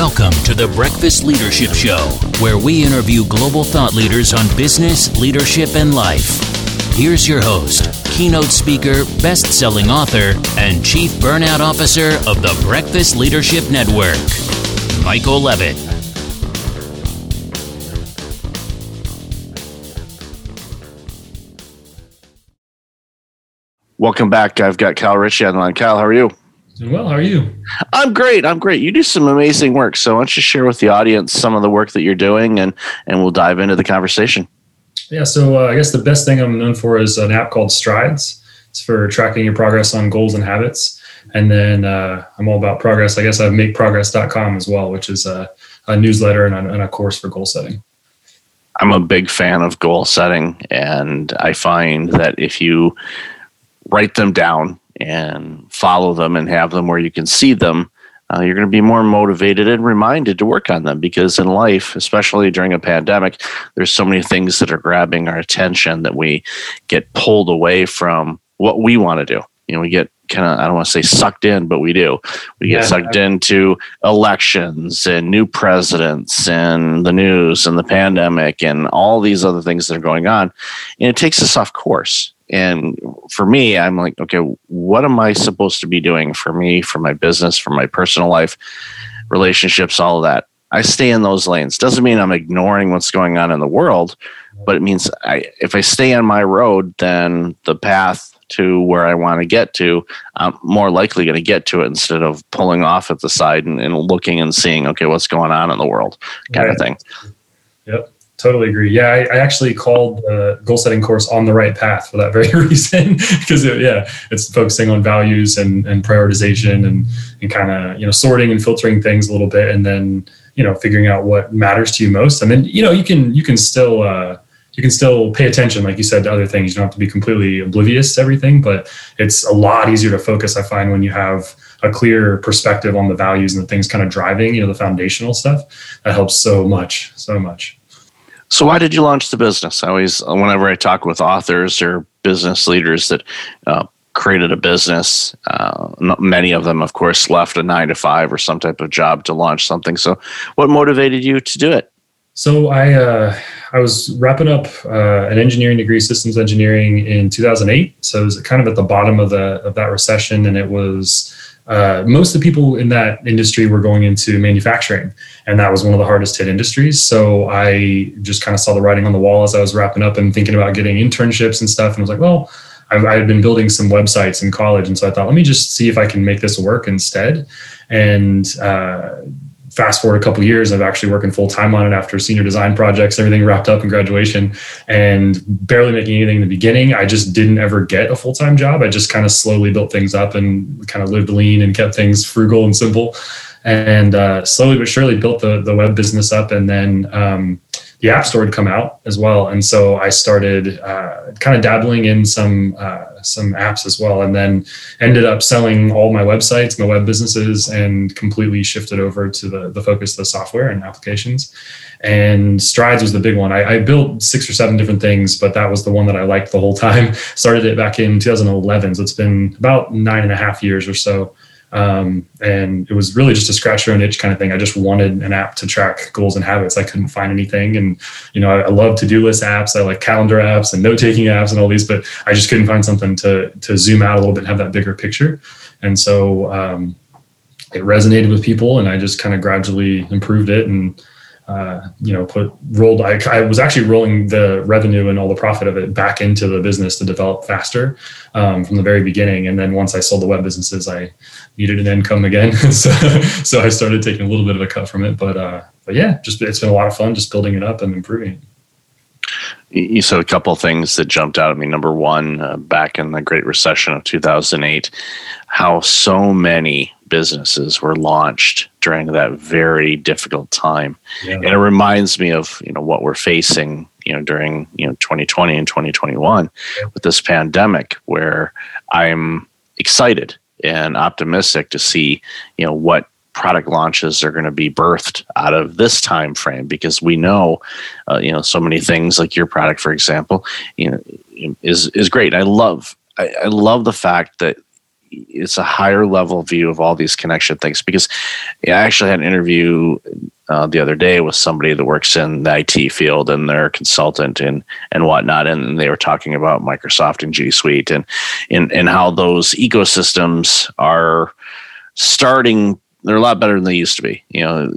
Welcome to the Breakfast Leadership Show, where we interview global thought leaders on business, leadership, and life. Here's your host, keynote speaker, best selling author, and chief burnout officer of the Breakfast Leadership Network, Michael Levitt. Welcome back. I've got Cal Ritchie on the line. Cal, how are you? Doing well. How are you? I'm great. I'm great. You do some amazing work. So why don't you share with the audience some of the work that you're doing and and we'll dive into the conversation. Yeah. So uh, I guess the best thing I'm known for is an app called Strides. It's for tracking your progress on goals and habits. And then uh, I'm all about progress. I guess I have makeprogress.com as well, which is a, a newsletter and a, and a course for goal setting. I'm a big fan of goal setting, and I find that if you write them down and follow them and have them where you can see them, uh, you're going to be more motivated and reminded to work on them because in life, especially during a pandemic, there's so many things that are grabbing our attention that we get pulled away from what we want to do. You know, we get kind of, I don't want to say sucked in, but we do. We get yeah. sucked into elections and new presidents and the news and the pandemic and all these other things that are going on. And it takes us off course. And for me, I'm like, okay, what am I supposed to be doing for me, for my business, for my personal life, relationships, all of that? I stay in those lanes. Doesn't mean I'm ignoring what's going on in the world, but it means I, if I stay on my road, then the path to where I want to get to, I'm more likely going to get to it instead of pulling off at the side and, and looking and seeing, okay, what's going on in the world, kind right. of thing. Yep. Totally agree. Yeah, I, I, actually called the goal setting course on the right path for that very reason. because it, yeah, it's focusing on values and, and prioritization and, and kind of you know sorting and filtering things a little bit, and then you know figuring out what matters to you most. I mean, you know, you can you can still uh, you can still pay attention, like you said, to other things. You don't have to be completely oblivious to everything, but it's a lot easier to focus. I find when you have a clear perspective on the values and the things kind of driving, you know, the foundational stuff. That helps so much, so much. So, why did you launch the business? I always, whenever I talk with authors or business leaders that uh, created a business, uh, many of them, of course, left a nine to five or some type of job to launch something. So, what motivated you to do it? So, I uh, I was wrapping up uh, an engineering degree, systems engineering, in 2008. So, it was kind of at the bottom of the of that recession, and it was uh, most of the people in that industry were going into manufacturing, and that was one of the hardest hit industries. So I just kind of saw the writing on the wall as I was wrapping up and thinking about getting internships and stuff, and I was like, well. I had been building some websites in college, and so I thought, let me just see if I can make this work instead. And uh, fast forward a couple years, I've actually working full time on it after senior design projects, everything wrapped up in graduation, and barely making anything in the beginning. I just didn't ever get a full time job. I just kind of slowly built things up and kind of lived lean and kept things frugal and simple, and uh, slowly but surely built the the web business up, and then. Um, the app store had come out as well, and so I started uh, kind of dabbling in some uh, some apps as well, and then ended up selling all my websites, my web businesses, and completely shifted over to the the focus of the software and applications. And Strides was the big one. I, I built six or seven different things, but that was the one that I liked the whole time. Started it back in 2011, so it's been about nine and a half years or so. Um, and it was really just a scratch your own itch kind of thing. I just wanted an app to track goals and habits. I couldn't find anything. And, you know, I, I love to do list apps. I like calendar apps and note taking apps and all these, but I just couldn't find something to, to zoom out a little bit and have that bigger picture. And so, um, it resonated with people and I just kind of gradually improved it. And, uh, you know, put rolled. I, I, was actually rolling the revenue and all the profit of it back into the business to develop faster um, from the very beginning. And then once I sold the web businesses, I needed an income again, so so I started taking a little bit of a cut from it. But uh, but yeah, just it's been a lot of fun just building it up and improving it. You said a couple things that jumped out at me. Number one, uh, back in the Great Recession of 2008, how so many businesses were launched during that very difficult time. Yeah. And it reminds me of, you know, what we're facing, you know, during, you know, 2020 and 2021 yeah. with this pandemic where I'm excited and optimistic to see, you know, what product launches are going to be birthed out of this time frame because we know uh, you know so many things like your product for example you know is is great i love I, I love the fact that it's a higher level view of all these connection things because I actually had an interview uh, the other day with somebody that works in the IT field and they're a consultant and and whatnot, and they were talking about Microsoft and G Suite and and and how those ecosystems are starting they're a lot better than they used to be. You know,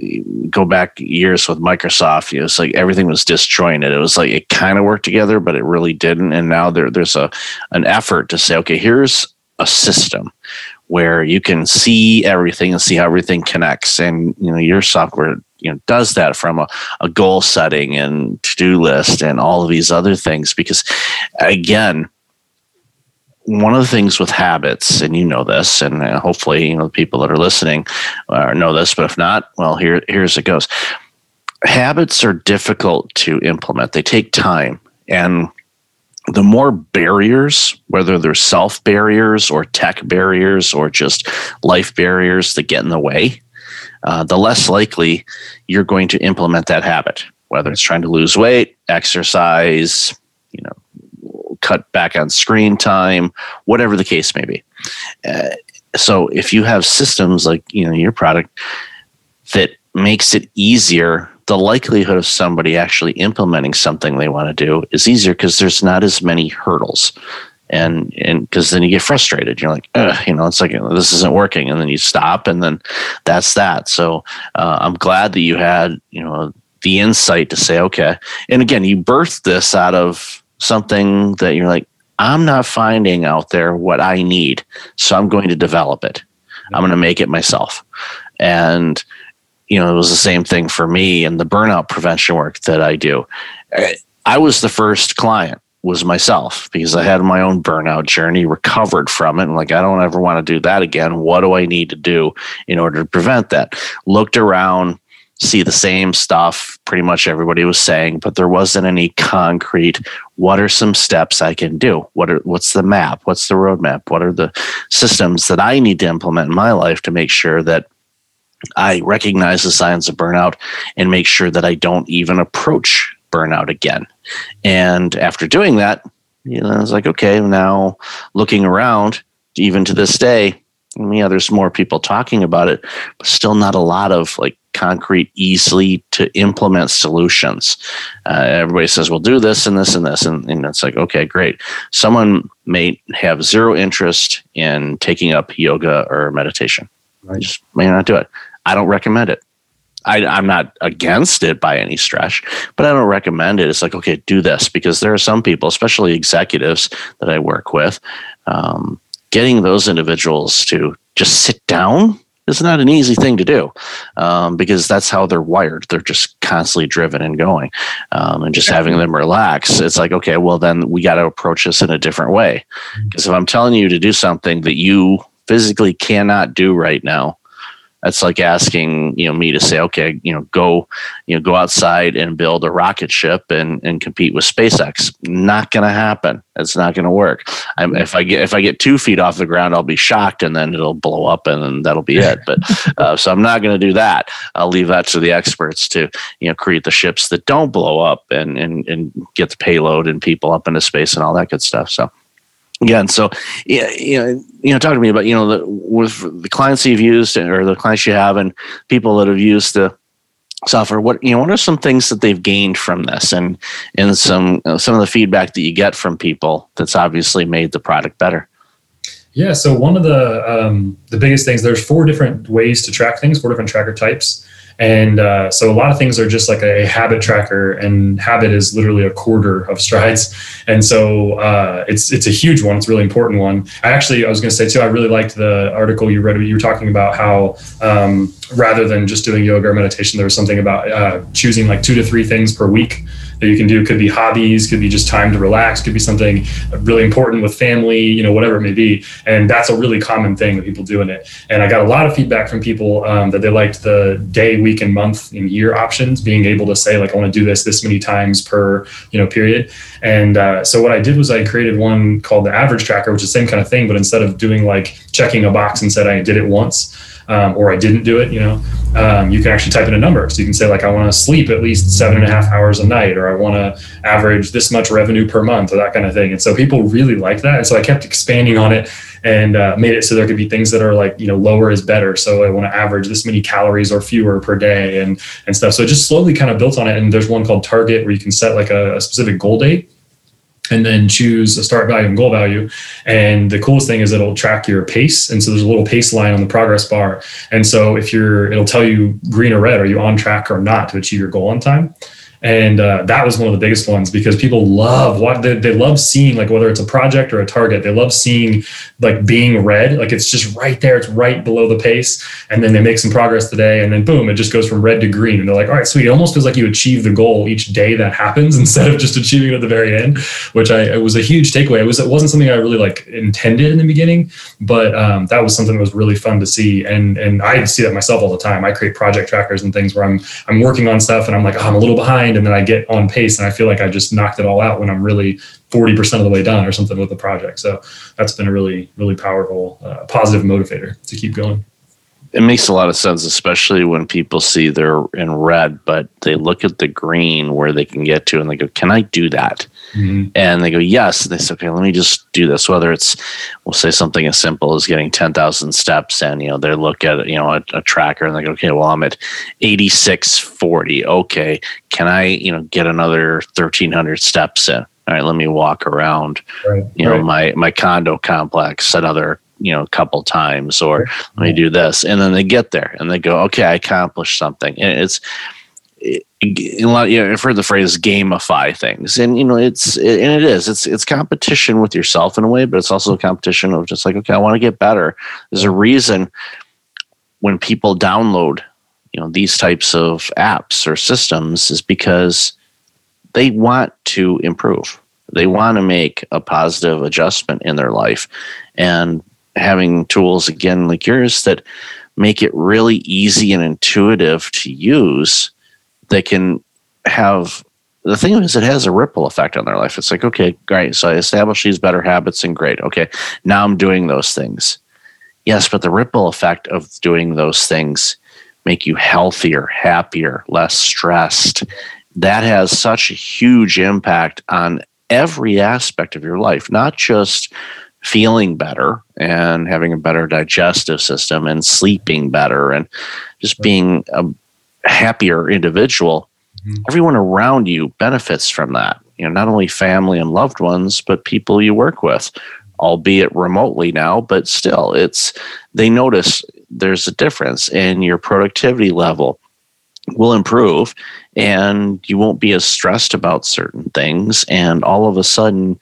go back years with Microsoft, you know, it's like everything was disjointed. It was like it kind of worked together, but it really didn't. And now there, there's a an effort to say, okay, here's a system where you can see everything and see how everything connects. And you know, your software, you know, does that from a, a goal setting and to-do list and all of these other things. Because again, one of the things with habits, and you know this, and uh, hopefully you know the people that are listening uh, know this, but if not, well, here here's it goes. Habits are difficult to implement; they take time, and the more barriers, whether they're self barriers or tech barriers or just life barriers that get in the way, uh, the less likely you're going to implement that habit. Whether it's trying to lose weight, exercise, you know, cut back on screen time, whatever the case may be. Uh, so if you have systems like you know your product that makes it easier the likelihood of somebody actually implementing something they want to do is easier because there's not as many hurdles and and because then you get frustrated you're like you know it's like this isn't working and then you stop and then that's that so uh, i'm glad that you had you know the insight to say okay and again you birthed this out of something that you're like, I'm not finding out there what I need. So I'm going to develop it. I'm going to make it myself. And, you know, it was the same thing for me and the burnout prevention work that I do. Uh, I was the first client was myself because I had my own burnout journey, recovered from it. And like, I don't ever want to do that again. What do I need to do in order to prevent that? Looked around, see the same stuff pretty much everybody was saying but there wasn't any concrete what are some steps i can do what are what's the map what's the roadmap what are the systems that i need to implement in my life to make sure that i recognize the signs of burnout and make sure that i don't even approach burnout again and after doing that you know i was like okay now looking around even to this day yeah, there's more people talking about it, but still not a lot of like concrete, easily to implement solutions. Uh, everybody says, "We'll do this and this and this," and, and it's like, okay, great. Someone may have zero interest in taking up yoga or meditation. Right. Just may not do it. I don't recommend it. I, am not against it by any stretch, but I don't recommend it. It's like, okay, do this because there are some people, especially executives that I work with, um, getting those individuals to just sit down is not an easy thing to do um, because that's how they're wired. They're just constantly driven and going, um, and just having them relax. It's like, okay, well, then we got to approach this in a different way. Because mm-hmm. if I'm telling you to do something that you physically cannot do right now, that's like asking you know me to say okay you know go you know go outside and build a rocket ship and and compete with SpaceX. Not going to happen. It's not going to work. I'm, if I get if I get two feet off the ground I'll be shocked and then it'll blow up and then that'll be it. But uh, so I'm not going to do that. I'll leave that to the experts to you know create the ships that don't blow up and and and get the payload and people up into space and all that good stuff. So again so yeah you know you know talk to me about you know the, with the clients you've used or the clients you have and people that have used the software what you know what are some things that they've gained from this and and some uh, some of the feedback that you get from people that's obviously made the product better? Yeah so one of the um, the biggest things there's four different ways to track things four different tracker types and uh, so a lot of things are just like a habit tracker, and habit is literally a quarter of strides. And so uh, it's it's a huge one. It's a really important one. I actually I was going to say too. I really liked the article you read. You were talking about how um, rather than just doing yoga or meditation, there was something about uh, choosing like two to three things per week that you can do. It Could be hobbies, could be just time to relax, could be something really important with family, you know, whatever it may be. And that's a really common thing that people do in it. And I got a lot of feedback from people um, that they liked the day, week, and month and year options, being able to say like I want to do this this many times per you know period. And uh, so what I did was I created one called the average tracker, which is the same kind of thing, but instead of doing like checking a box and said I did it once um, or I didn't do it, you know, um, you can actually type in a number. So you can say like, I want to sleep at least seven and a half hours a night, or I want to average this much revenue per month, or that kind of thing. And so people really like that. And so I kept expanding on it and uh, made it so there could be things that are like you know lower is better. So I want to average this many calories or fewer per day and and stuff. So it just slowly kind of built on it. And there's one called Target where you can set like a, a specific goal date and then choose a start value and goal value. And the coolest thing is it'll track your pace. And so there's a little pace line on the progress bar. And so if you're, it'll tell you green or red, are you on track or not to achieve your goal on time? And uh, that was one of the biggest ones because people love what they, they love seeing like whether it's a project or a target they love seeing like being red like it's just right there. It's right below the pace. And then they make some progress today and then boom it just goes from red to green. And they're like all right sweet. It almost feels like you achieve the goal each day that happens instead of just achieving it at the very end which i it was a huge takeaway. It was it wasn't something i really like intended in the beginning but um, that was something that was really fun to see. And and i see that myself all the time. I create project trackers and things where i'm i'm working on stuff and i'm like oh, i'm a little behind and then I get on pace and I feel like I just knocked it all out when I'm really 40% of the way done or something with the project. So that's been a really, really powerful, uh, positive motivator to keep going. It makes a lot of sense, especially when people see they're in red, but they look at the green where they can get to and they go, Can I do that? Mm-hmm. And they go, yes. And they say, okay, let me just do this. Whether it's, we'll say something as simple as getting 10,000 steps and, you know, they look at, you know, a, a tracker and they go, okay, well, I'm at 8640. Okay. Can I, you know, get another 1300 steps in? All right, let me walk around, right, you know, right. my, my condo complex another you know a couple times or let me do this. And then they get there and they go okay i accomplished something. And it's a lot you know i've heard the phrase gamify things. And you know it's and it is it's it's competition with yourself in a way but it's also a competition of just like okay i want to get better. There's a reason when people download you know these types of apps or systems is because they want to improve. They want to make a positive adjustment in their life. And having tools again like yours that make it really easy and intuitive to use they can have the thing is it has a ripple effect on their life. It's like okay great. So i established these better habits and great. Okay now i'm doing those things. Yes but the ripple effect of doing those things make you healthier happier less stressed. That has such a huge impact on every aspect of your life not just feeling better and having a better digestive system and sleeping better and just being a happier individual, mm-hmm. everyone around you benefits from that. You know, not only family and loved ones, but people you work with, albeit remotely now, but still it's they notice there's a difference in your productivity level will improve and you won't be as stressed about certain things and all of a sudden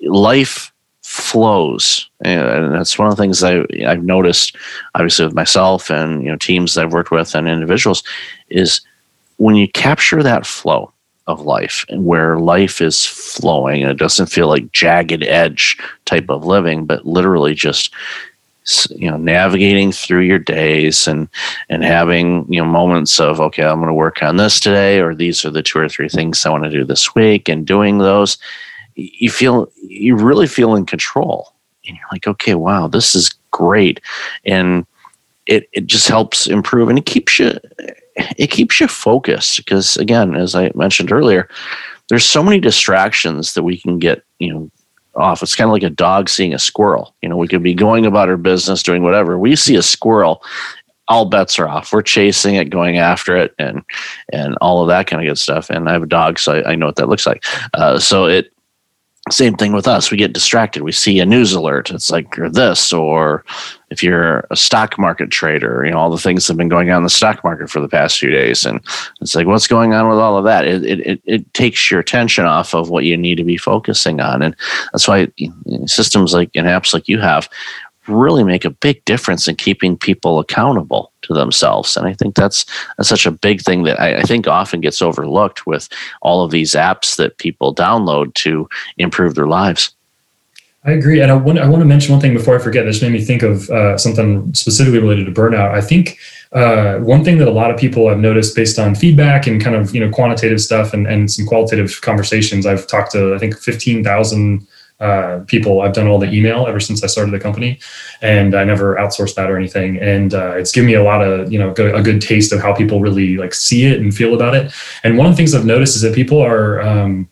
life flows. And that's one of the things I, i've noticed obviously with myself and you know teams that i've worked with and individuals is when you capture that flow of life and where life is flowing and it doesn't feel like jagged edge type of living but literally just you know navigating through your days and and having you know moments of okay i'm going to work on this today or these are the two or three things i want to do this week and doing those you feel you really feel in control. And you're like okay wow this is great. And it, it just helps improve and it keeps you it keeps you focused. Because again as i mentioned earlier there's so many distractions that we can get you know off. It's kind of like a dog seeing a squirrel. You know we could be going about our business doing whatever. We see a squirrel all bets are off. We're chasing it going after it and and all of that kind of good stuff. And i have a dog so i, I know what that looks like. Uh, so it same thing with us. We get distracted. We see a news alert. It's like you're this, or if you're a stock market trader, you know, all the things that have been going on in the stock market for the past few days. And it's like, what's going on with all of that? It, it, it takes your attention off of what you need to be focusing on. And that's why systems like and apps like you have really make a big difference in keeping people accountable to themselves. And I think that's, that's such a big thing that I, I, think often gets overlooked with all of these apps that people download to improve their lives. I agree. And I want, I want to mention one thing before I forget. This made me think of uh, something specifically related to burnout. I think uh, one thing that a lot of people I've noticed based on feedback and kind of, you know, quantitative stuff and, and some qualitative conversations, I've talked to, I think, 15,000 uh, people. I've done all the email ever since I started the company, and I never outsourced that or anything. And uh, it's given me a lot of you know a good taste of how people really like see it and feel about it. And one of the things I've noticed is that people are um,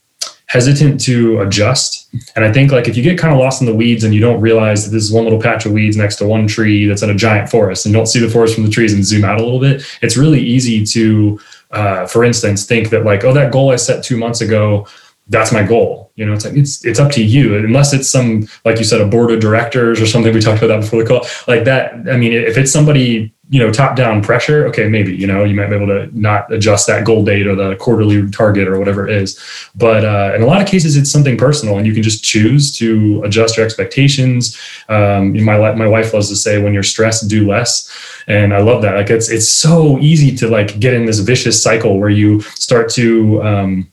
hesitant to adjust. And I think like if you get kind of lost in the weeds and you don't realize that this is one little patch of weeds next to one tree that's in a giant forest and you don't see the forest from the trees and zoom out a little bit, it's really easy to, uh, for instance, think that like, oh, that goal I set two months ago that's my goal. You know, it's like it's it's up to you. Unless it's some like you said, a board of directors or something. We talked about that before the call. Like that. I mean, if it's somebody you know top down pressure, okay, maybe you know you might be able to not adjust that goal date or the quarterly target or whatever it is. But uh, in a lot of cases, it's something personal, and you can just choose to adjust your expectations. Um, my my wife loves to say, "When you're stressed, do less." and I love that. Like it's it's so easy to like get in this vicious cycle where you start to um,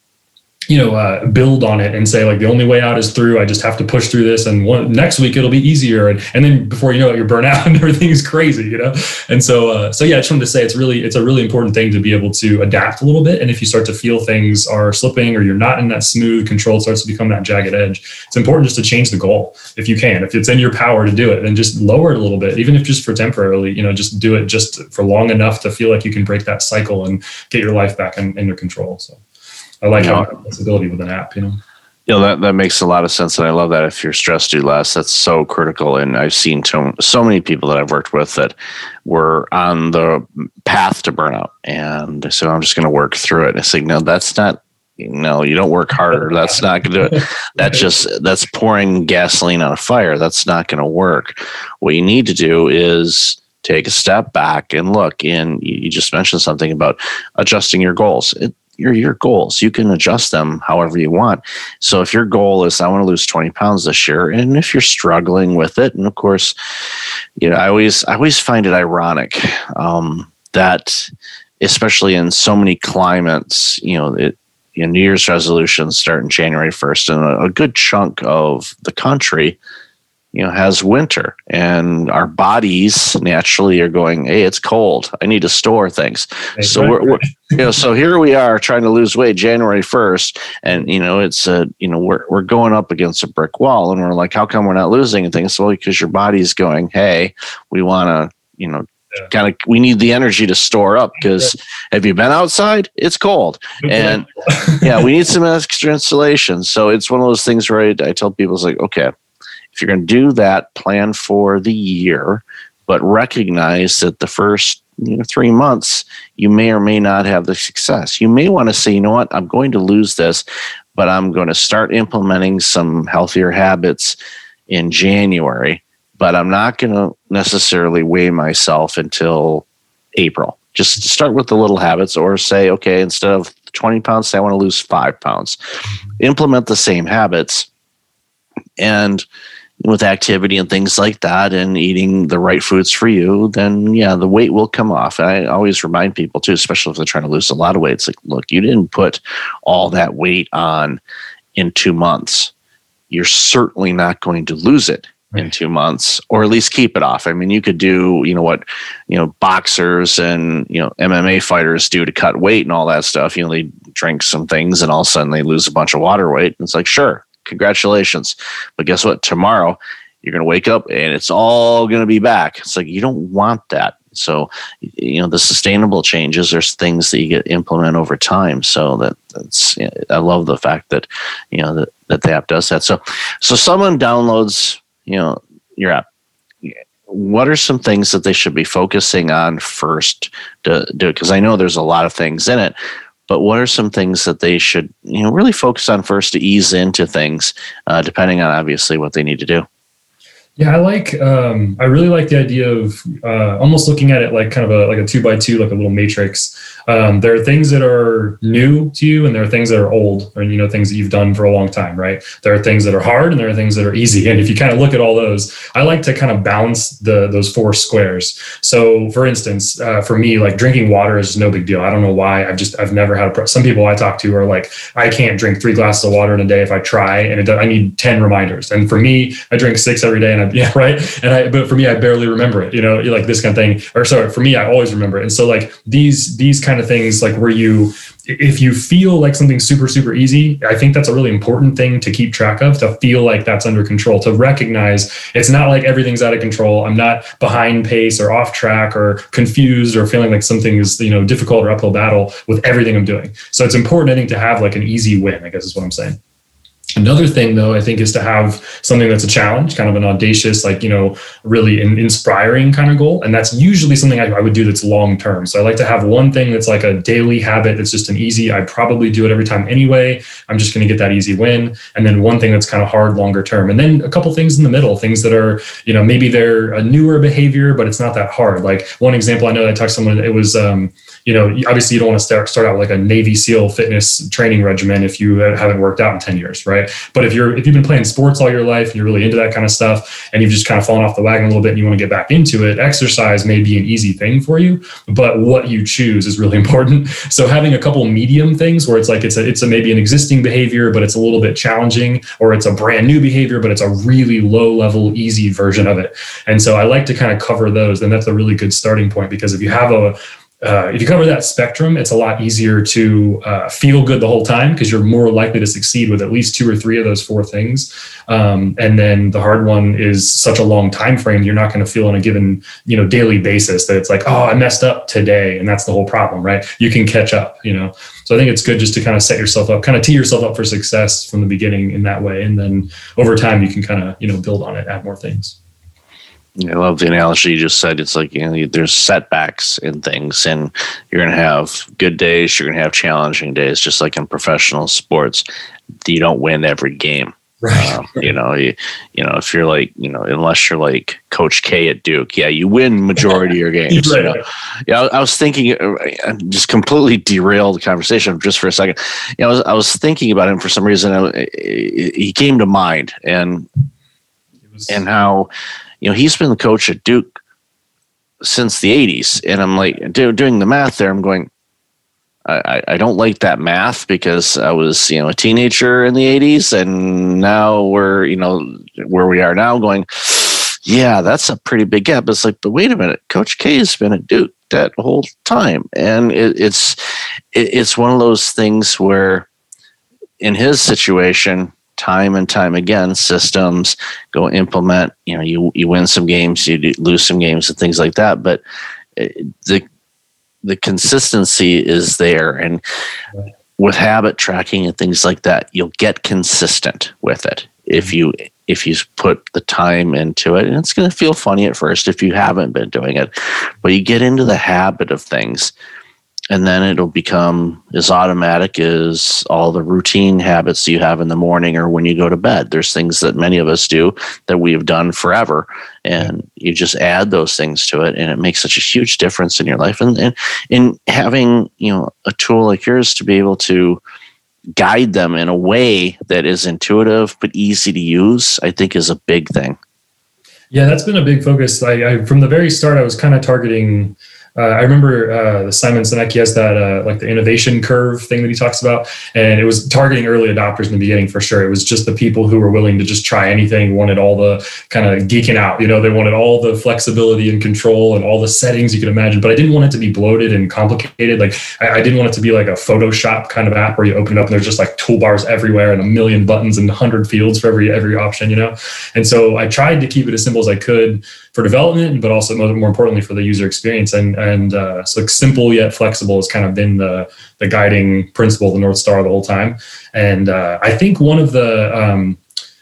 you know uh, build on it and say like the only way out is through. I just have to push through this and one, next week it'll be easier and, and then before you know it you're burnt out and everything's crazy you know? And so uh, so yeah i just wanted to say it's really it's a really important thing to be able to adapt a little bit and if you start to feel things are slipping or you're not in that smooth control starts to become that jagged edge it's important just to change the goal if you can. If it's in your power to do it then just lower it a little bit even if just for temporarily you know just do it just for long enough to feel like you can break that cycle and get your life back in, in your control so I like you having flexibility with an app, you know. You know that that makes a lot of sense, and I love that. If you're stressed, do less. That's so critical. And I've seen to, so many people that I've worked with that were on the path to burnout, and so I'm just going to work through it. And I say, no, that's not. No, you don't work harder. That's not going to do it. That's just that's pouring gasoline on a fire. That's not going to work. What you need to do is take a step back and look. And you just mentioned something about adjusting your goals. It, your your goals. You can adjust them however you want. So if your goal is I want to lose 20 pounds this year, and if you're struggling with it, and of course, you know, I always I always find it ironic um, that especially in so many climates, you know, it you know, New Year's resolutions start in January 1st, and a, a good chunk of the country you know has winter and our bodies naturally are going hey it's cold. I need to store things. So we're, we're, you know so here we are trying to lose weight january 1st and you know it's a you know we're, we're going up against a brick wall and we're like how come we're not losing anything so well because your body's going hey we want to you know yeah. kind of we need the energy to store up because yeah. have you been outside? It's cold. And yeah we need some extra insulation. So it's one of those things where I, I tell people it's like okay if you're going to do that, plan for the year, but recognize that the first you know, three months, you may or may not have the success. You may want to say, you know what, I'm going to lose this, but I'm going to start implementing some healthier habits in January, but I'm not going to necessarily weigh myself until April. Just start with the little habits or say, okay, instead of 20 pounds, say I want to lose five pounds. Implement the same habits and with activity and things like that and eating the right foods for you, then yeah, the weight will come off. I always remind people too, especially if they're trying to lose a lot of weight. It's like, look, you didn't put all that weight on in two months. You're certainly not going to lose it right. in two months, or at least keep it off. I mean, you could do, you know, what, you know, boxers and, you know, MMA fighters do to cut weight and all that stuff. You know, they drink some things and all of a sudden they lose a bunch of water weight. It's like, sure, Congratulations. But guess what? Tomorrow, you're going to wake up and it's all going to be back. It's like you don't want that. So, you know, the sustainable changes, there's things that you get implement over time. So that that's, I love the fact that, you know, that, that the app does that. So, so someone downloads, you know, your app. What are some things that they should be focusing on first to do? Because I know there's a lot of things in it, but what are some things that they should you know really focus on first to ease into things uh, depending on obviously what they need to do yeah, I like. Um, I really like the idea of uh, almost looking at it like kind of a like a two by two, like a little matrix. Um, there are things that are new to you, and there are things that are old, and you know things that you've done for a long time, right? There are things that are hard, and there are things that are easy. And if you kind of look at all those, I like to kind of balance the those four squares. So, for instance, uh, for me, like drinking water is no big deal. I don't know why. I've just I've never had a. Pro- Some people I talk to are like, I can't drink three glasses of water in a day if I try, and it, I need ten reminders. And for me, I drink six every day, and I yeah, right. And I, but for me, I barely remember it. You know, like this kind of thing. Or sorry, for me, I always remember it. And so like these these kind of things, like where you if you feel like something's super super easy i think that's a really important thing to keep track of to feel like that's under control to recognize it's not like everything's out of control i'm not behind pace or off track or confused or feeling like something is you know difficult or uphill battle with everything i'm doing so it's important i think to have like an easy win i guess is what i'm saying Another thing, though, I think is to have something that's a challenge, kind of an audacious, like, you know, really an inspiring kind of goal. And that's usually something I, I would do that's long term. So I like to have one thing that's like a daily habit that's just an easy, I probably do it every time anyway. I'm just going to get that easy win. And then one thing that's kind of hard longer term. And then a couple things in the middle, things that are, you know, maybe they're a newer behavior, but it's not that hard. Like one example, I know I talked to someone, it was, um, you know, obviously you don't want to start, start out like a Navy SEAL fitness training regimen if you haven't worked out in 10 years, right? But if you're if you've been playing sports all your life and you're really into that kind of stuff and you've just kind of fallen off the wagon a little bit and you want to get back into it, exercise may be an easy thing for you, but what you choose is really important. So having a couple medium things where it's like it's a it's a maybe an existing behavior, but it's a little bit challenging, or it's a brand new behavior, but it's a really low level, easy version of it. And so I like to kind of cover those. And that's a really good starting point because if you have a uh, if you cover that spectrum, it's a lot easier to uh, feel good the whole time because you're more likely to succeed with at least two or three of those four things. Um, and then the hard one is such a long time frame; you're not going to feel on a given you know daily basis that it's like, oh, I messed up today, and that's the whole problem, right? You can catch up, you know. So I think it's good just to kind of set yourself up, kind of tee yourself up for success from the beginning in that way, and then over time you can kind of you know build on it, add more things. I love the analogy you just said. It's like you know, there's setbacks in things, and you're going to have good days. You're going to have challenging days, just like in professional sports. You don't win every game, right? Um, you know, you, you know, if you're like, you know, unless you're like Coach K at Duke, yeah, you win majority of your games. right. You know? Yeah, I, I, was thinking, uh, just completely derailed the conversation just for a second. You know, I was, I was thinking about him for some reason. I, he came to mind, and and how you know, he's been the coach at Duke since the 80s. And I'm like, doing the math there, I'm going, I, I don't like that math because I was, you know, a teenager in the 80s and now we're, you know, where we are now going, yeah, that's a pretty big gap. It's like, but wait a minute, Coach K has been at Duke that whole time. And it, it's, it, it's one of those things where in his situation, time and time again systems go implement you know you you win some games you lose some games and things like that. But uh, the the consistency is there. And with habit tracking and things like that you'll get consistent with it if mm-hmm. you if you put the time into it. And it's going to feel funny at first if you haven't been doing it. But you get into the habit of things and then it'll become as automatic as all the routine habits you have in the morning or when you go to bed. There's things that many of us do that we have done forever, and you just add those things to it, and it makes such a huge difference in your life. And, and in having you know a tool like yours to be able to guide them in a way that is intuitive but easy to use, I think is a big thing. Yeah, that's been a big focus. I, I from the very start, I was kind of targeting uh, I remember uh, the Simon Sinek he has that uh, like the innovation curve thing that he talks about, and it was targeting early adopters in the beginning for sure. It was just the people who were willing to just try anything, wanted all the kind of geeking out. You know, they wanted all the flexibility and control and all the settings you could imagine. But I didn't want it to be bloated and complicated. Like I, I didn't want it to be like a Photoshop kind of app where you open it up and there's just like toolbars everywhere and a million buttons and hundred fields for every every option. You know, and so I tried to keep it as simple as I could for development, but also more importantly for the user experience. And and uh, so simple yet flexible has kind of been the the guiding principle, the north star the whole time. And uh, I think one of the um,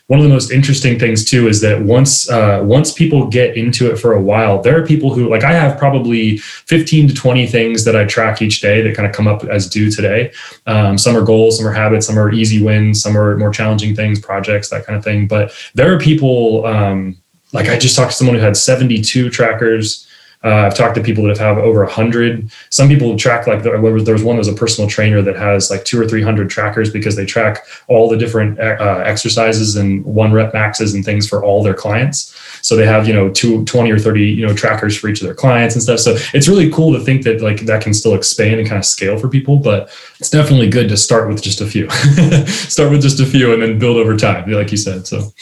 one of the most interesting things too is that once uh, once people get into it for a while, there are people who like I have probably 15 to 20 things that I track each day that kind of come up as due today. Um, some are goals, some are habits, some are easy wins, some are more challenging things, projects, that kind of thing. But there are people. Um, like I just talked to someone who had 72 trackers. Uh, I've talked to people that have over 100. Some people track like there was, there was one that was a personal trainer that has like two or 300 trackers because they track all the different uh, exercises and one rep maxes and things for all their clients. So they have, you know, two, 20 or 30, you know, trackers for each of their clients and stuff. So it's really cool to think that like that can still expand and kind of scale for people, but it's definitely good to start with just a few, start with just a few and then build over time, like you said. So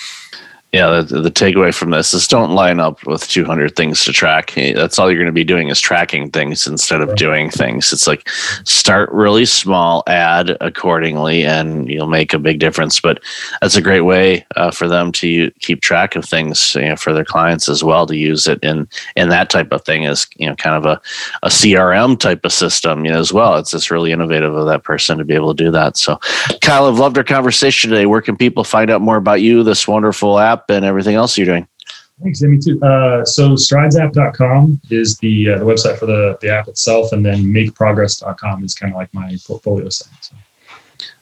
yeah, the, the, takeaway from this is don't line up with 200 things to track. That's all you're going to be doing is tracking things instead of doing things. It's like start really small, add accordingly, and you'll make a big difference. But that's a great way uh, for them to keep track of things you know, for their clients as well to use it in in that type of thing is you know kind of a, a CRM type of system you know, as well. It's just really innovative of that person to be able to do that. So, Kyle, I've loved our conversation today. Where can people find out more about you, this wonderful app? And everything else you're doing. Thanks, me too. Uh, so stridesapp.com is the uh, the website for the, the app itself, and then makeprogress.com is kind of like my portfolio site. So.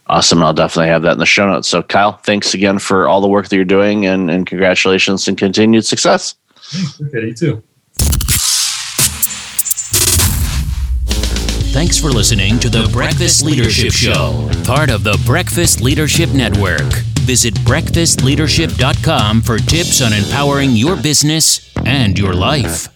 Awesome. I'll definitely have that in the show notes. So, Kyle, thanks again for all the work that you're doing, and, and congratulations and continued success. Thanks. Okay, you too. Thanks for listening to the Breakfast Leadership Show, part of the Breakfast Leadership Network. Visit breakfastleadership.com for tips on empowering your business and your life.